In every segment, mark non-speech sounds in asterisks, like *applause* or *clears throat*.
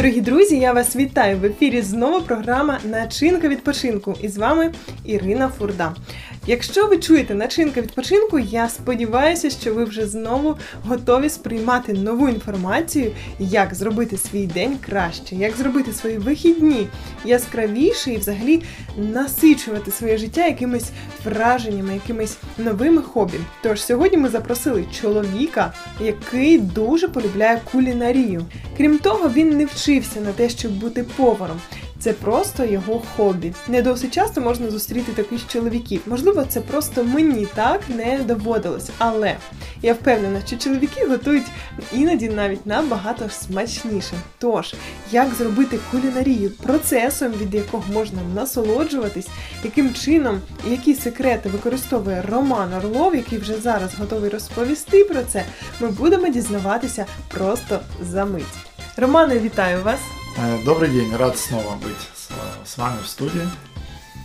Дорогі друзі, я вас вітаю в ефірі. Знову програма Начинка відпочинку. І з вами Ірина Фурда. Якщо ви чуєте начинка відпочинку, я сподіваюся, що ви вже знову готові сприймати нову інформацію, як зробити свій день краще, як зробити свої вихідні яскравіше і взагалі насичувати своє життя якимись враженнями, якимись новими хобі. Тож сьогодні ми запросили чоловіка, який дуже полюбляє кулінарію. Крім того, він не вчився на те, щоб бути поваром. Це просто його хобі. Не досить часто можна зустріти таких чоловіків. Можливо, це просто мені так не доводилось. Але я впевнена, що чоловіки готують іноді навіть набагато смачніше. Тож, як зробити кулінарію процесом, від якого можна насолоджуватись, яким чином і які секрети використовує Роман Орлов, який вже зараз готовий розповісти про це, ми будемо дізнаватися просто за мить. Романе, вітаю вас! Э, Добрый день, рад снова быть с, с вами в студии.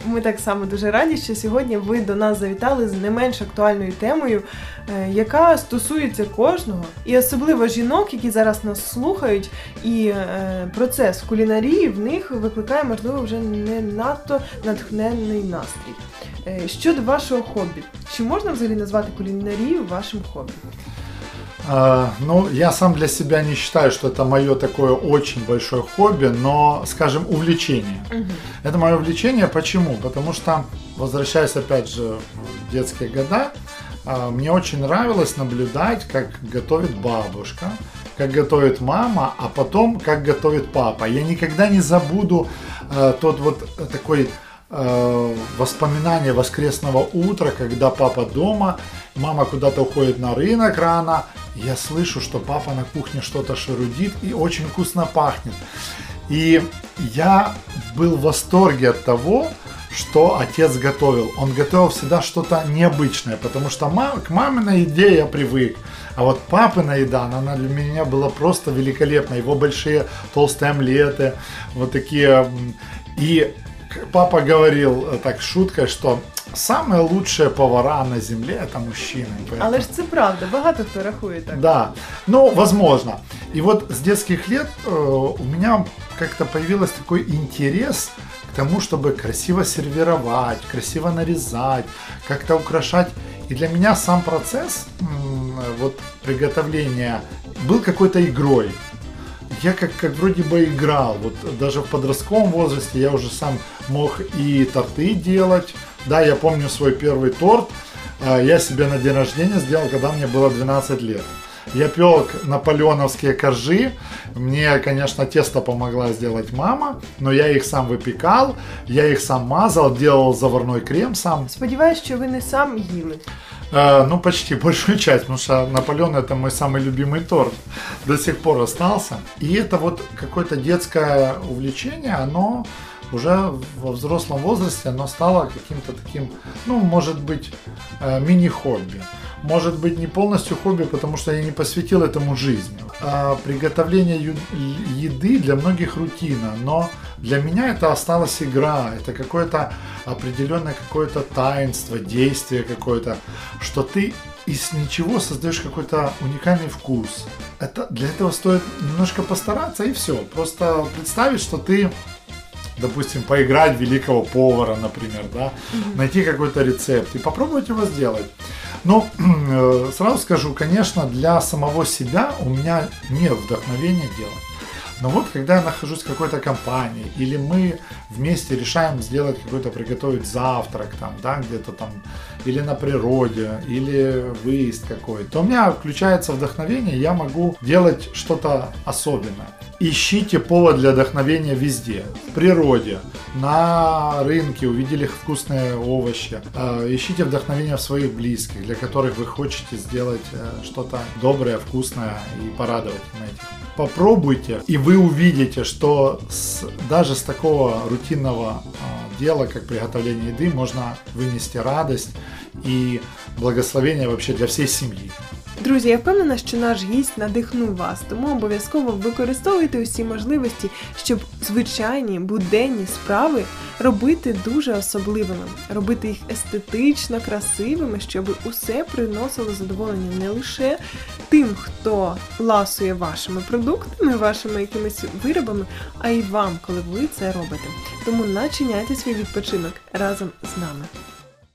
Ми так само дуже раді, що сьогодні ви до нас завітали з не менш актуальною темою, е, яка стосується кожного, і особливо жінок, які зараз нас слухають, і е, процес кулінарії в них викликає, можливо, вже не надто натхненний настрій. Е, Щодо вашого хобі, чи можна взагалі назвати кулінарію вашим хобі? Э, Ну, я сам для себя не считаю, что это мое такое очень большое хобби, но, скажем, увлечение. Это мое увлечение. Почему? Потому что, возвращаясь опять же в детские года, а, мне очень нравилось наблюдать, как готовит бабушка, как готовит мама, а потом как готовит папа. Я никогда не забуду э, тот вот такой э, воспоминание воскресного утра, когда папа дома, мама куда-то уходит на рынок рано, я слышу, что папа на кухне что-то шарудит и очень вкусно пахнет. И я был в восторге от того, что отец готовил. Он готовил всегда что-то необычное, потому что ма- к маминой еде я привык. А вот папина еда, она она для меня была просто великолепна. Его большие толстые омлеты, вот такие. И папа говорил э, так шуткой, что самые лучшие повара на земле это мужчины. Поэтому- Але ж це правда, багато хто рахує так. да, ну, возможно. И вот с детских лет э, у меня как-то появился такой интерес к тому, чтобы красиво сервировать, красиво нарезать, как-то украшать. И для меня сам процесс м, вот приготовления был какой-то игрой. Я как, как вроде бы играл. Вот даже в подростковом возрасте я уже сам мог и торты делать. Да, я помню свой первый торт. а, Я себе на день рождения сделал, когда мне было 12 лет. Я пек наполеоновские коржи. Мне, конечно, тесто помогла сделать мама, но я их сам выпекал, я их сам мазал, делал заварной крем сам. Сподіваюсь, що ви не сам їли. Э, ну, почти *laughs* большую часть, потому что Наполеон это мой самый любимый торт. До сих пор остался. И это вот какое-то детское увлечение, оно уже во взрослом возрасте оно стало каким-то таким, ну, может быть, э, мини-хобби. Может быть, не полностью хобби, потому что я не посвятил этому жизнь. А приготовление еды для многих рутина, но для меня это осталась игра, это какое-то определенное какое-то таинство, действие какое-то, что ты из ничего создаешь какой-то уникальный вкус. Это, для этого стоит немножко постараться и все. Просто представить, что ты допустим, поиграть великого повара, например, да, найти какой-то рецепт и попробовать его сделать. Но *clears throat* э, сразу скажу, конечно, для самого себя у меня нет вдохновения делать. Но вот когда я нахожусь в какой-то компании, или мы вместе решаем сделать какой-то, приготовить завтрак там, да, где-то там, или на природе, или выезд какой, то у меня включается вдохновение, я могу делать что-то особенное. Ищите повод для вдохновения везде. В природе, на рынке увидели вкусные овощи. Э, Ищите вдохновение в своих близких, для которых вы хотите сделать э, что-то доброе, вкусное и порадовать на этих. Попробуйте, и вы увидите, что с- даже с такого рутинного э, дела, как приготовление еды, можно вынести радость и благословение вообще для всей семьи. Друзі, я впевнена, що наш гість надихнув вас, тому обов'язково використовуйте усі можливості, щоб звичайні буденні справи робити дуже особливими, робити їх естетично красивими, щоб усе приносило задоволення не лише тим, хто ласує вашими продуктами, вашими якимись виробами, а й вам, коли ви це робите. Тому начиняйте свій відпочинок разом з нами.